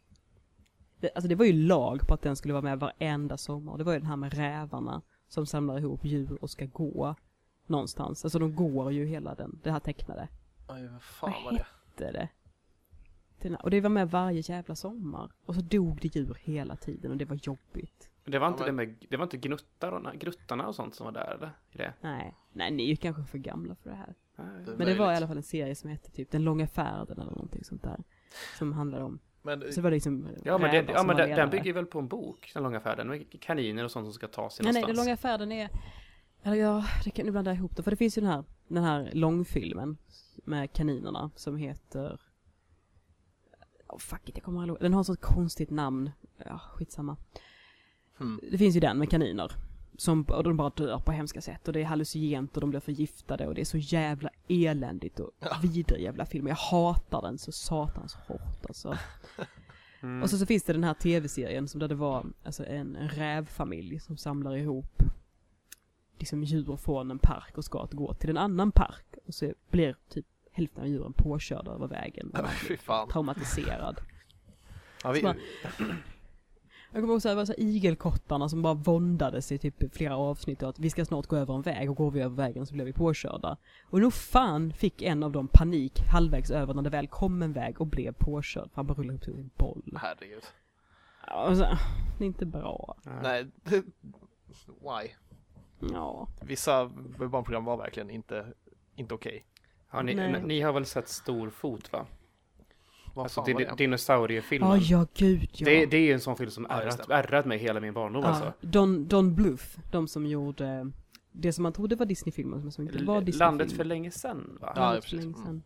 Det, alltså det var ju lag på att den skulle vara med varenda sommar. Det var ju den här med rävarna som samlar ihop djur och ska gå någonstans. Alltså de går ju hela den, det här tecknade. oj, vad fan Vad var det? Det är det. Och det var med varje jävla sommar. Och så dog det djur hela tiden och det var jobbigt. Det var inte Ja, men- det med, det var inte gnuttarna, gruttarna och sånt som var där eller? I det? Nej, nej ni är ju kanske för gamla för det här. Nej. Men det var i alla fall en serie som hette typ Den långa färden eller någonting sånt där. Som handlade om, Men så var det liksom Ja men, det, ja, men den, bygger väl på en bok, Den långa färden, med kaniner och sånt som ska ta sig Nej nej, någonstans. Den långa färden är, eller ja, det kan nu blanda ihop det. För det finns ju den här, den här långfilmen med kaninerna som heter Oh, fuck it, jag kommer aldrig. Den har ett sånt konstigt namn. Ja, skitsamma. Hmm. Det finns ju den med kaniner. Som, och de bara dör på hemska sätt och det är hallucinogent och de blir förgiftade och det är så jävla eländigt och vidrig jävla film. Jag hatar den så satans hårt alltså. (laughs) Mm. Och så, så finns det den här tv-serien som där det var alltså en, en rävfamilj som samlar ihop liksom djur från en park och ska att gå till en annan park. Och så blir typ hälften av djuren påkörda över vägen. (laughs) Och fan. traumatiserad. Ja, vi, Jag kommer ihåg så här, det var så här igelkottarna som bara våndades i typ flera avsnitt och att vi ska snart gå över en väg och går vi över vägen så blir vi påkörda. Och nog fan fick en av dem panik halvvägs över när det väl kom en väg och blev påkörd. Han bara rullade sig i en boll. herregud. Ja, så, det är inte bra. Nej, why? Ja. Vissa barnprogram var verkligen inte, inte okej. Har ni, Nej. ni har väl sett Storfot va? Alltså din, det? dinosauriefilmen. Ja, ja gud ja. Det, det är ju en sån film som Ja, ärrat, ärrat mig hela min barndom ja. alltså. Don, Don Bluth, de som gjorde det som man trodde var Disney-filmer men som inte var Disney-filmer. Landet för länge sedan va? Ja, Landet för precis. länge sedan.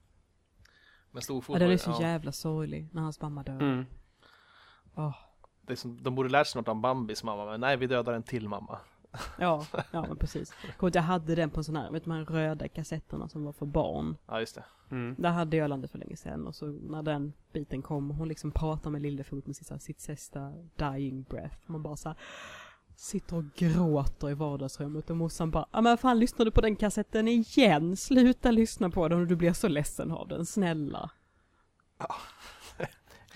Men storfot Ja, den är så ja, jävla sorglig när hans mamma dör. Mm. Åh. det är som, De borde lärt sig något om Bambis mamma, men nej vi dödar en till mamma. (laughs) Ja, ja men precis. Kommer ihåg, Jag hade den på en sån här, vet du de här röda kassetterna som var för barn. Ja just det. Mm. Där hade jag landet för länge sedan och så när den biten kom, hon liksom pratar med Lillefot med sitt, sitt sista dying breath. Man bara så här, sitter och gråter i vardagsrummet och morsan bara, ja men fan lyssnar du på den kassetten igen? Sluta lyssna på den och du blir så ledsen av den, snälla. (laughs)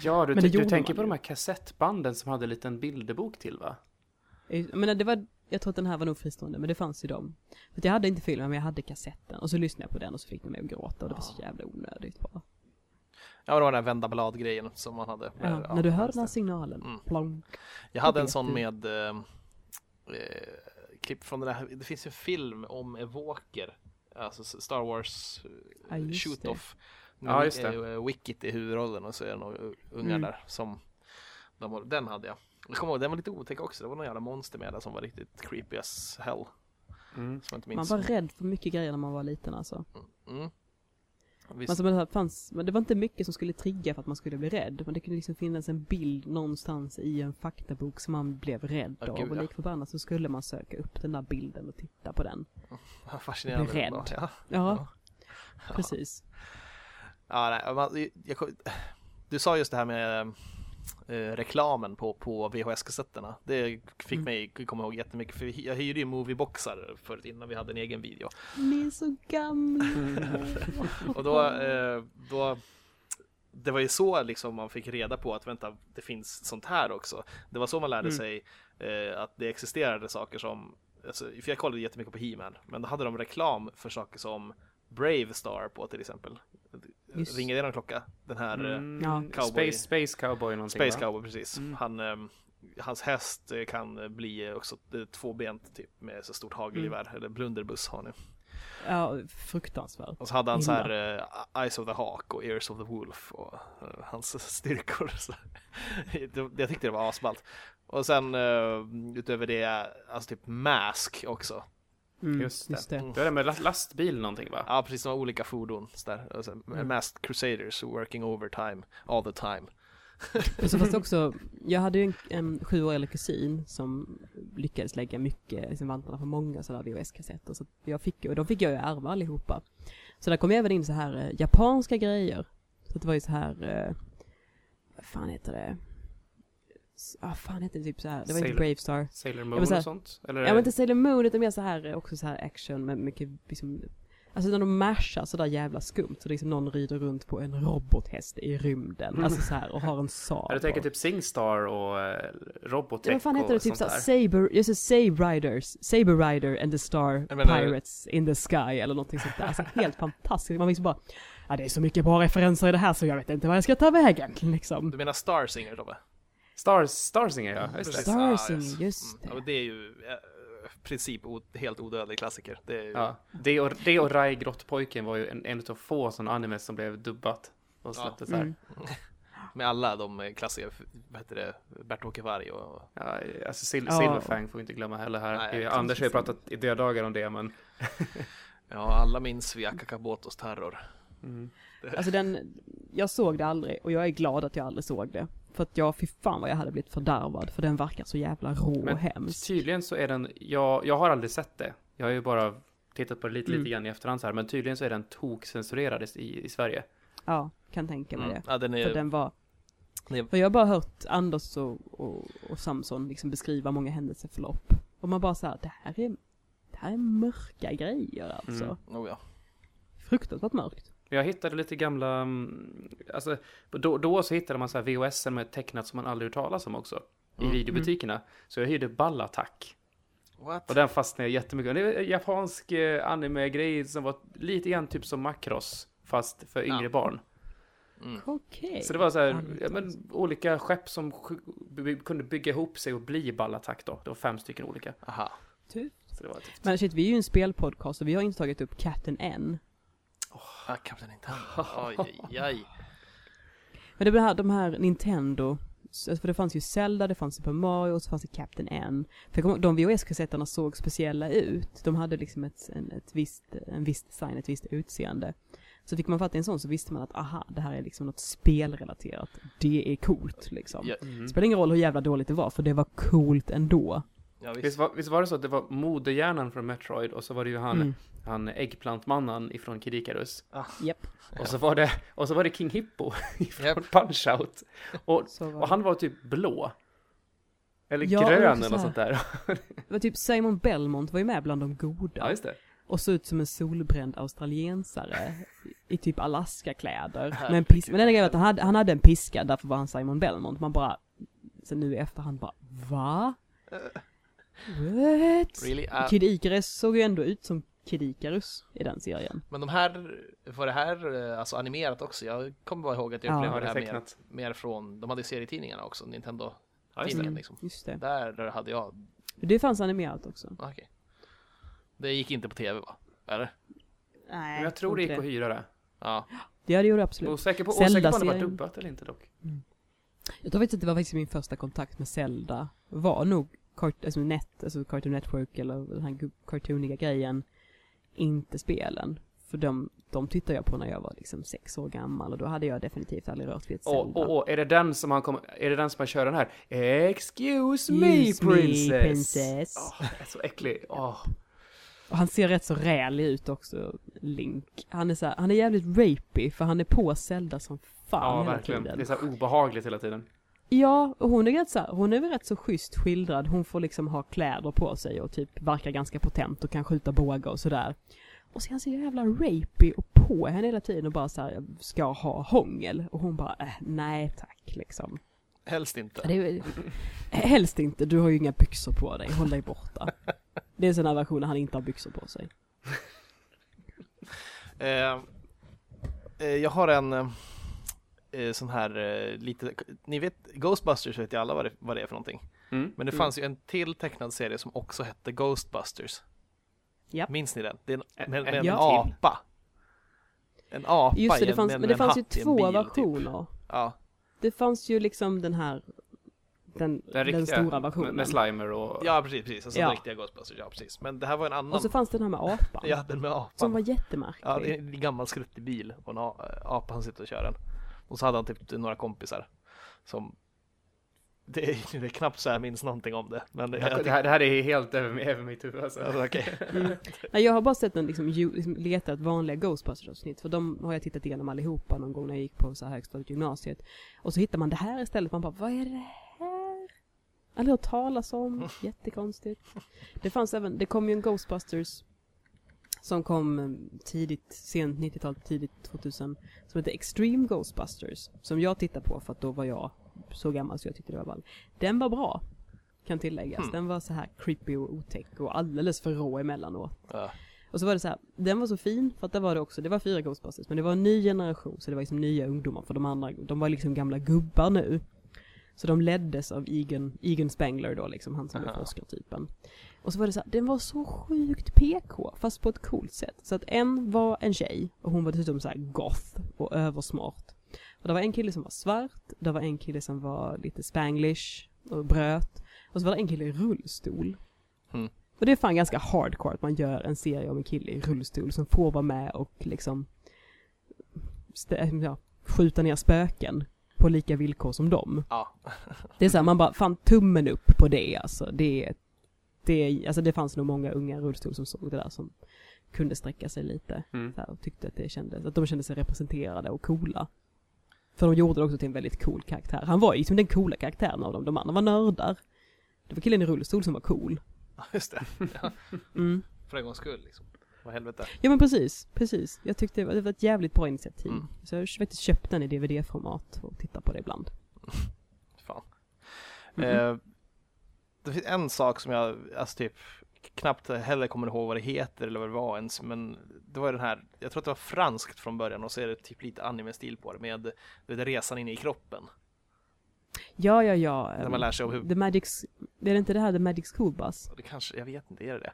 Ja, du, du gjorde tänker på ju. de här kassettbanden som hade en liten bilderbok till va? Eh, Men det var, jag tror att den här var nog fristående, men det fanns ju dem. För att jag hade inte filmen, men jag hade kassetten. Och så lyssnade jag på den och så fick den mig att gråta och det var så jävla onödigt bara. Ja, det var den här vända blad-grejen som man hade. Ja, Ja, när du just den här signalen, Mm. plonk. Jag hade en sån du. med eh, eh, klipp från den där, det finns ju en film om Evoker, alltså Star Wars Ja, just shoot-off. Ja, just det. Uh, Wicket i huvudrollen och så är det några ungar Mm. där som, de, den hade jag. Jag kommer ihåg, den var lite otäck också, det var någon jävla monster med där som var riktigt creepy as hell. Mm. Man var rädd för mycket grejer när man var liten alltså. Mm. Visst, Alltså, men det, fanns, men det var inte mycket som skulle trigga för att man skulle bli rädd. Men det kunde liksom finnas en bild någonstans i en faktabok som man blev rädd Ja, av. gud, och ja. lik förbannat så skulle man söka upp den där bilden och titta på den. (laughs) fascinerande. blir rädd. Ja. Ja, precis. Ja, nej, man, jag, jag, du sa just det här med reklamen på, på VHS-kassetterna. Det fick Mm. mig komma ihåg jättemycket, för jag hyrde ju movieboxar förut innan vi hade en egen video. Ni är så gamla. (laughs) Och då, eh, då det var ju så liksom man fick reda på att vänta, det finns sånt här också. Det var så man lärde Mm. sig eh, att det existerade saker som, alltså, för jag kollade jättemycket på He-Man, men då hade de reklam för saker som Brave Star på till exempel. Just. Ringer det någon klocka? Den här eh, Mm, Ja. Space, Cowboy. Space Cowboy någonting Space va? Cowboy precis. Mm. Han, ehm, hans häst eh, kan bli också tvåbent typ med så stort hagelgevär, Mm. eller blunderbuss har ni. Ja, fruktansvärt. Och så hade han så Illa. här eh, Eyes of the Hawk och Ears of the Wolf och eh, hans (laughs) styrkor. Så, det- jag tyckte det var asballt. Och sen uh, utöver det, alltså typ Mask också. Mm, Just det. det. Du är det med last- lastbil någonting va? Ja, precis, några olika fordon. Så där. Sen, Mm. Masked Crusaders working overtime all the time. (laughs) Och så fast det också, (laughs) jag hade ju en, en sju år äldre kusin som lyckades lägga mycket, liksom vantarna på många sådana VHS-kassetter. Så jag fick, och de fick jag ju ärva allihopa. Så där kom jag även in så här eh, japanska grejer. Så det var ju så här, eh, vad fan heter det? Ah, fan heter det typ så här, det var inte Sailor- Brave Star. Sailor Moon här- och sånt? Eller? Ja men inte Sailor Moon utan mer så här, eh, också så här action med mycket liksom Alltså när de mashar sådär jävla skumt så liksom någon rider runt på en robothäst i rymden, alltså så här och har en Saab. Ja, du tänker typ Singstar och eh, Robotech vad fan heter det? Typ såhär. Saber, just det, Saber Riders, Saber Rider and the Star Jag menar- Pirates in the Sky eller någonting sånt där. Alltså helt fantastiskt. Man liksom bara, ja det är så mycket bra referenser i det här så jag vet inte vad jag ska ta vägen liksom. Du menar Star Singer Tobbe? Stars, Starsinger ja, just det. Star Ja, Singer, just Mm. det. Och det är ju eh, princip o- helt odödlig klassiker. Det är ju, Ja. Det och, det och Rai Grottpojken var ju en, en av få sådana animes som blev dubbat. Och Ja. släpptes här. Mm. (laughs) Med alla de eh, klassiska, vad heter det, Bert-Åke Varg och Ja, alltså Sil Ja. Silverfang får vi inte glömma heller här. Nej, Anders har ju pratat i dödagar om det, men... (laughs) ja, alla minns vi Akakabotos terror. Mm. Alltså den, jag såg det aldrig och jag är glad att jag aldrig såg det. För att jag, fy fan vad jag hade blivit fördärvad för den verkar så jävla rå och Men hemsk. Tydligen så är den, jag, jag har aldrig sett det. Jag har ju bara tittat på det lite, Mm. lite grann i efterhand så här, men tydligen så är den tokcensurerad i, i Sverige. Ja, kan tänka mig Mm. det. Ja, den För är, den var, För jag har bara hört Anders och, och, och Samson liksom beskriva många händelseförlopp. Och man bara såhär, det här är, det här är mörka grejer alltså. Mm. Oh, ja. Fruktansvärt mörkt. Jag hittade lite gamla, mm, alltså då, då så hittade man så här VHS med tecknat som man aldrig hört talas om också. I Mm. videobutikerna. Så jag hyrde Ballattack. What? Och den fastnade jag jättemycket. Det är en japansk eh, anime-grej som var lite grann typ som Macross. Fast för yngre Ja. barn. Mm. Okej. Så det var så här, ja, men, olika skepp som kunde bygga ihop sig och bli Ballattack då. Det var fem stycken olika. Aha. Typ. Så det var typ. Men shit, vi är ju en spelpodcast och vi har inte tagit upp Captain N. Ah, Captain Nintendo. Oj, oj, oj. Men det här, de här Nintendo, alltså för det fanns ju Zelda, det fanns Super Mario och så fanns det Captain N. För de VHS-kassetterna såg speciella ut. De hade liksom ett, en, ett visst, en viss design, ett visst utseende. Så fick man fatta en sån så visste man att aha, det här är liksom något spelrelaterat. Det är coolt liksom. Ja, Mm. Spelar ingen roll hur jävla dåligt det var, för det var coolt ändå. Ja, Visst, visst. var, visst var det så att det var modehjärnan från Metroid och så var det ju han, Mm. han äggplantmannen ifrån Kid Icarus. Japp. Och så var det, och så var det King Hippo (laughs) ifrån Japp. Punch-Out. Och, och han var typ blå. Eller Ja, grön eller något sånt där. (laughs) Det var typ Simon Belmont var ju med bland de goda. Ja, just det. Och såg ut som en solbränd australiensare i typ Alaska-kläder. Med en piska. Men den grejen var att han hade, han hade en piska, därför var han Simon Belmont. Man bara, sen nu i efterhand bara, va? What? Really? Ah, Kid Icarus såg ju ändå ut som Kid Icarus i den serien. men de här, var det här eh, alltså animerat också? Jag kommer bara ihåg att jag Ja. upplevde Ja, det det här är mer, mer från, de hade serietidningarna också, Nintendo. Ja, just det. Tidningen, Mm, liksom. Just det. Där hade jag, Det fanns animerat också. ah, okej. Det gick inte på tv va? Eller? Nej, Men jag tror det gick att hyra det. Ja. Det hade gjort det absolut. Osäker på, osäker på om det var dubbat eller inte dock. Jag tror faktiskt att det var faktiskt min första kontakt med Zelda. Var nog kart, alltså net, alltså Cartoon Network eller den här cartooniga grejen. Inte spelen. För de, de tittade jag på när jag var liksom sex år gammal och då hade jag definitivt aldrig rört vid ett Zelda. Och, och, och är det den som han kommer, är det den som han kör den här? Excuse me Excuse me, princess! princess. Åh, det är så äcklig. Åh. Och han ser rätt så rälig ut också, Link. Han är så här, han är jävligt rapey för han är på Zelda som fan Ja, verkligen. tiden. Det är så här obehagligt hela tiden. Ja, och hon är rätt så här, hon är väl rätt så schysst skildrad. Hon får liksom ha kläder på sig och typ verkar ganska potent och kan skjuta bågar och sådär. Och så är han så jävla rapey och på henne hela tiden och bara så här, jag ska ha hångel. Och hon bara, äh, nej tack liksom. Helst inte. Det är, helst inte, du har ju inga byxor på dig, håll dig borta. Det är en sån här version när han inte har byxor på sig. (laughs) Eh, eh, jag har en eh, sån här eh, lite, ni vet Ghostbusters vet ju alla vad det, vad det är för någonting. Mm. Men det fanns ju en till tecknad serie som också hette Ghostbusters. Japp. Minns ni den? Det är en, En- med, med en en Ja. apa. En apa Just det, det en- fanns, med- men det en fanns ju en två bil, typ. versioner. Ja, Det fanns ju liksom den här, den, Den, den, riktiga, stora med, versionen. med Slimer och... ja precis, precis. Alltså Ja. den riktiga Ghostbusters, ja precis. Men det här var en annan. Och så fanns den här med apan. Ja, den med apan. Som var jättemärklig. Ja, det är en gammal skruttig bil och en apa han sitter och kör den. Och så hade han typ några kompisar som det är, det är knappt så jag minns någonting om det. Men det, Det, jag det, här, det här är helt över, över mitt huvud alltså. Alltså, okej. (laughs) Mm. Jag har bara sett den liksom, ju, liksom letat vanliga Ghostbusters-avsnitt, för de har jag tittat igenom allihopa någon gång när jag gick på så här högstadiet gymnasiet. Och så hittar man det här istället, man bara, vad är det här? Aldrig hört talas om, (laughs) jättekonstigt. Det fanns även, det kom ju en Ghostbusters som kom eh, tidigt, sent 90-tal, tidigt 2000, som heter Extreme Ghostbusters, som jag tittade på för att då var jag så gammal så jag tyckte det var ball. Den var bra, kan tilläggas. Hmm. Den var så här creepy och otäck och alldeles för rå emellanåt. Ja. Och så var det så här, den var så fin för att det var det också, det var fyra Ghostbusters, men det var en ny generation, så det var liksom nya ungdomar, för de andra, de var liksom gamla gubbar nu. Så de leddes av Egan, Egan Spengler då liksom, han som är Aha. forskartypen. Och så var det så här, den var så sjukt PK, fast på ett coolt sätt. Så att en var en tjej, och hon var dessutom så här goth och översmart. Och det var en kille som var svart, det var en kille som var lite spanglish och bröt. Och så var det en kille i rullstol. Mm. Och det är fan ganska hardcore att man gör en serie om en kille i rullstol som får vara med och liksom ja, skjuta ner spöken på lika villkor som dem. ja. Det är så här, man bara, fan tummen upp på det alltså. Det, det, alltså det fanns nog många unga rullstol som såg det där som kunde sträcka sig lite. Mm. Här, och tyckte att det kändes, att de kände sig representerade och coola. För de gjorde det också till en väldigt cool karaktär. Han var ju liksom den coola karaktären av dem. De andra var nördar. Det var killen i rullstol som var cool. Ja, just det. (laughs) Ja, Mm. för en gångs skull liksom. Vad helvete. Ja men precis, precis. Jag tyckte det var, det var ett jävligt bra initiativ. Mm. Så jag har faktiskt köpt den i DVD-format och tittar på det ibland. (laughs) Fan. Mhm. Eh, det finns en sak som jag, alltså typ, knappt heller kommer ihåg vad det heter eller vad det var ens, men det var ju den här, jag tror att det var franskt från början och så är det typ lite anime-stil på det med du vet, resan in i kroppen. Ja, ja, ja. När man lär sig om hur, The Magic, är det inte det här The Magic School Bus? det kanske, jag vet inte, är det det?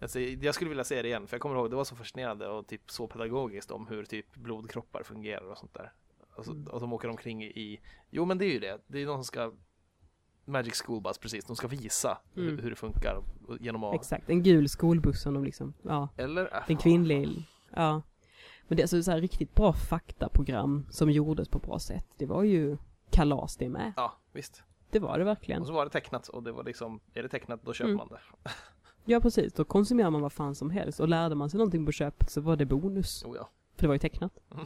Alltså, jag skulle vilja se det igen, för jag kommer ihåg det var så fascinerande och typ så pedagogiskt om hur typ blodkroppar fungerar och sånt där. Och, så, och de åker omkring i, jo men det är ju det, det är någon som ska Magic School Bus, precis, de ska visa Mm. hur, hur det funkar genom att Exakt, en gul skolbuss som de liksom, ja. Eller? En kvinnlig, ja. Men det är alltså så här riktigt bra faktaprogram som gjordes på bra sätt. Det var ju kalas det med. Ja, visst. Det var det verkligen. Och så var det tecknat och det var liksom, är det tecknat då köper Mm. man det. (laughs) Ja precis, då konsumerar man vad fan som helst. Och lärde man sig någonting på köpet så var det bonus. Oh ja. För det var ju tecknat. (laughs)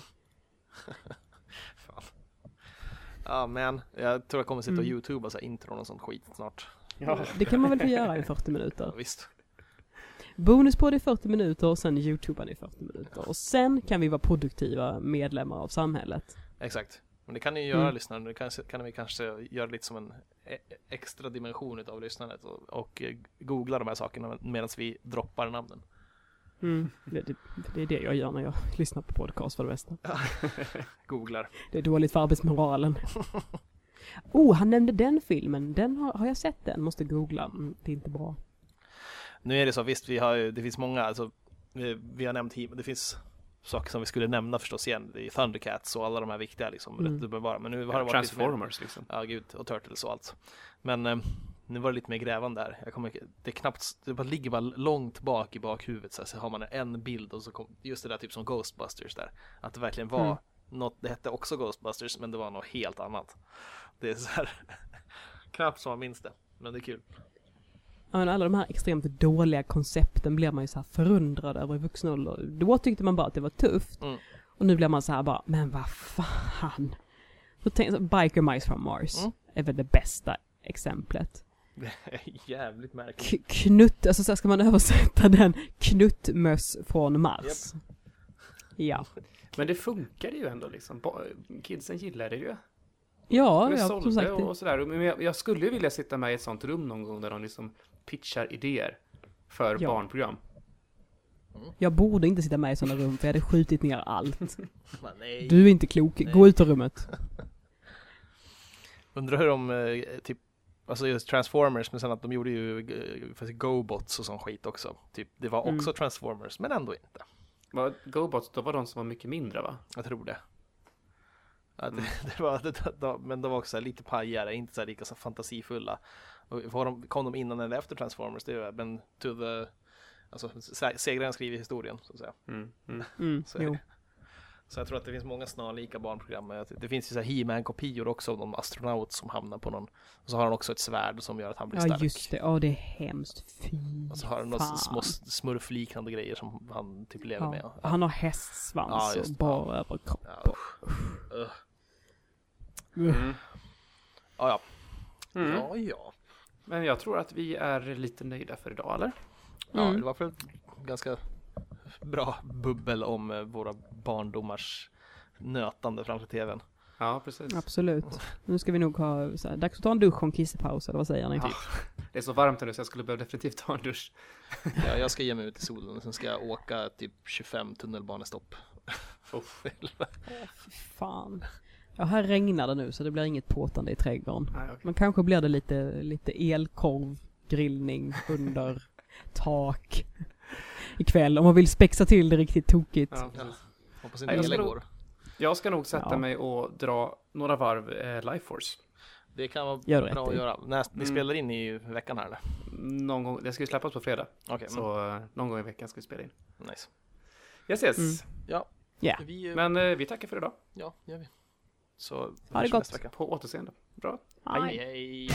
Ja men, jag tror jag kommer sitta och Mm. youtuba så här intron och sånt skit snart. Ja. Det kan man väl få göra i 40 Ja, minuter. visst. Bonus på det i 40 minuter och sen youtubar i 40 minuter. Och sen kan vi vara produktiva medlemmar av samhället. Exakt. Men det kan ni ju göra Mm. lyssnaren, det kan, kan vi kanske göra lite som en e- extra dimension utav lyssnandet och, och eh, googla de här sakerna medan vi droppar namnen. Mm. Det, det, det är det jag gör när jag (laughs) lyssnar på podcast för det mesta. (laughs) Googlar. Det är dåligt för arbetsmoralen. (laughs) Oh, han nämnde den filmen. Den har, har jag sett den? Måste googla. Mm, det är inte bra. Nu är det så, visst vi har ju, det finns många, alltså vi, vi har nämnt He- det finns saker som vi skulle nämna förstås igen, det är Thundercats och alla de här viktiga liksom, Mm. rätt dubbelbara. Men nu har det varit Transformers liksom. Ja, gud, och Turtles och allt. Men eh, nu var det lite mer grävande där. Jag kommer, det är knappt, det bara ligger bara långt bak i bakhuvudet så, här, så har man en bild och så kom, just det där typ som Ghostbusters där. Att det verkligen var Mm. något, det hette också Ghostbusters men det var något helt annat. Det är så här, (laughs) knappt som man minns det. Men det är kul. Ja, men alla de här extremt dåliga koncepten blir man ju så här förundrad över i vuxen ålder. Då tyckte man bara att det var tufft. Mm. Och nu blir man så här bara, men vad fan. Så tänk, Biker Mice from Mars Mm. är väl det bästa exemplet. Det (laughs) är jävligt märkligt. K- knutt, alltså så ska man översätta den, knuttmöss från Mars. Ja. Men det funkade ju ändå liksom. Kidsen gillade det ju. Ja, det ja, som sagt. och, sådär. Men jag, jag skulle ju vilja sitta med i ett sånt rum någon gång där de liksom pitchar idéer för Ja. barnprogram. Jag borde inte sitta med i sådana rum för jag hade skjutit ner allt. (laughs) Men nej. Du är inte klok, gå Nej. ut ur rummet. (laughs) Undrar hur de, eh, typ, alltså just Transformers, men sen att de gjorde ju eh, Go-bots och sån skit också. Typ, det var också Mm. Transformers, men ändå inte. Vad Gobots, då var de som var mycket mindre va? Jag tror det. Ja, det, Mm. (laughs) det var, det, de, men de var också lite pajigare, inte så här lika så fantasifulla. Och var de, kom de innan eller efter Transformers? Det är men to the, alltså se- segraren skriver historien så att säga. Mm, mm. (laughs) Mm, Så är jo. Så jag tror att det finns många snarlika barnprogram. Det finns ju så här He-Man-kopior också av någon astronaut som hamnar på någon. Och så har han också ett svärd som gör att han blir Ja stark. just det, ja det är hemskt. Fy Och så har han några små smurfliknande grejer som han typ lever med. Ja, han har hästsvans Ja, just och bara överkropp. Ja, usch. Ugh. Mm. Ja, ja. Mm. Ja, ja. Men jag tror att vi är lite nöjda för idag, eller? Ja, Mm. det var för ganska bra bubbel om eh, våra barndomars nötande framför tvn. Ja, precis. Absolut. Nu ska vi nog ha, så här, dags att ta en dusch och en kisspaus eller vad säger ni? Ja. Det är så varmt nu så jag skulle behöva definitivt ta en dusch. Ja, jag ska ge mig ut i solen och sen ska jag åka typ 25 tunnelbanestopp. (laughs) Fy fan. Ja, här regnar det nu så det blir inget påtande i trädgården. Nej, okej. Men kanske blir det lite, lite elkorv, grillning under tak ikväll om man vill spexa till det riktigt tokigt. Ja. Hoppas inte jag ska går. Jag ska nog sätta Ja. mig och dra några varv eh, Life Force. Det kan vara Gör bra rätt att göra. När, ni Mm. spelar in i veckan här eller? Någon gång, det ska ju släppas på fredag. Okej, mm. Så eh, någon gång i veckan ska vi spela in. nice. Yes, yes. Mm. Ja, Ja. vi, eh, Men eh, vi tackar för idag. ja, gör vi. Så Ha det gott. På återseende. Bra. Hej.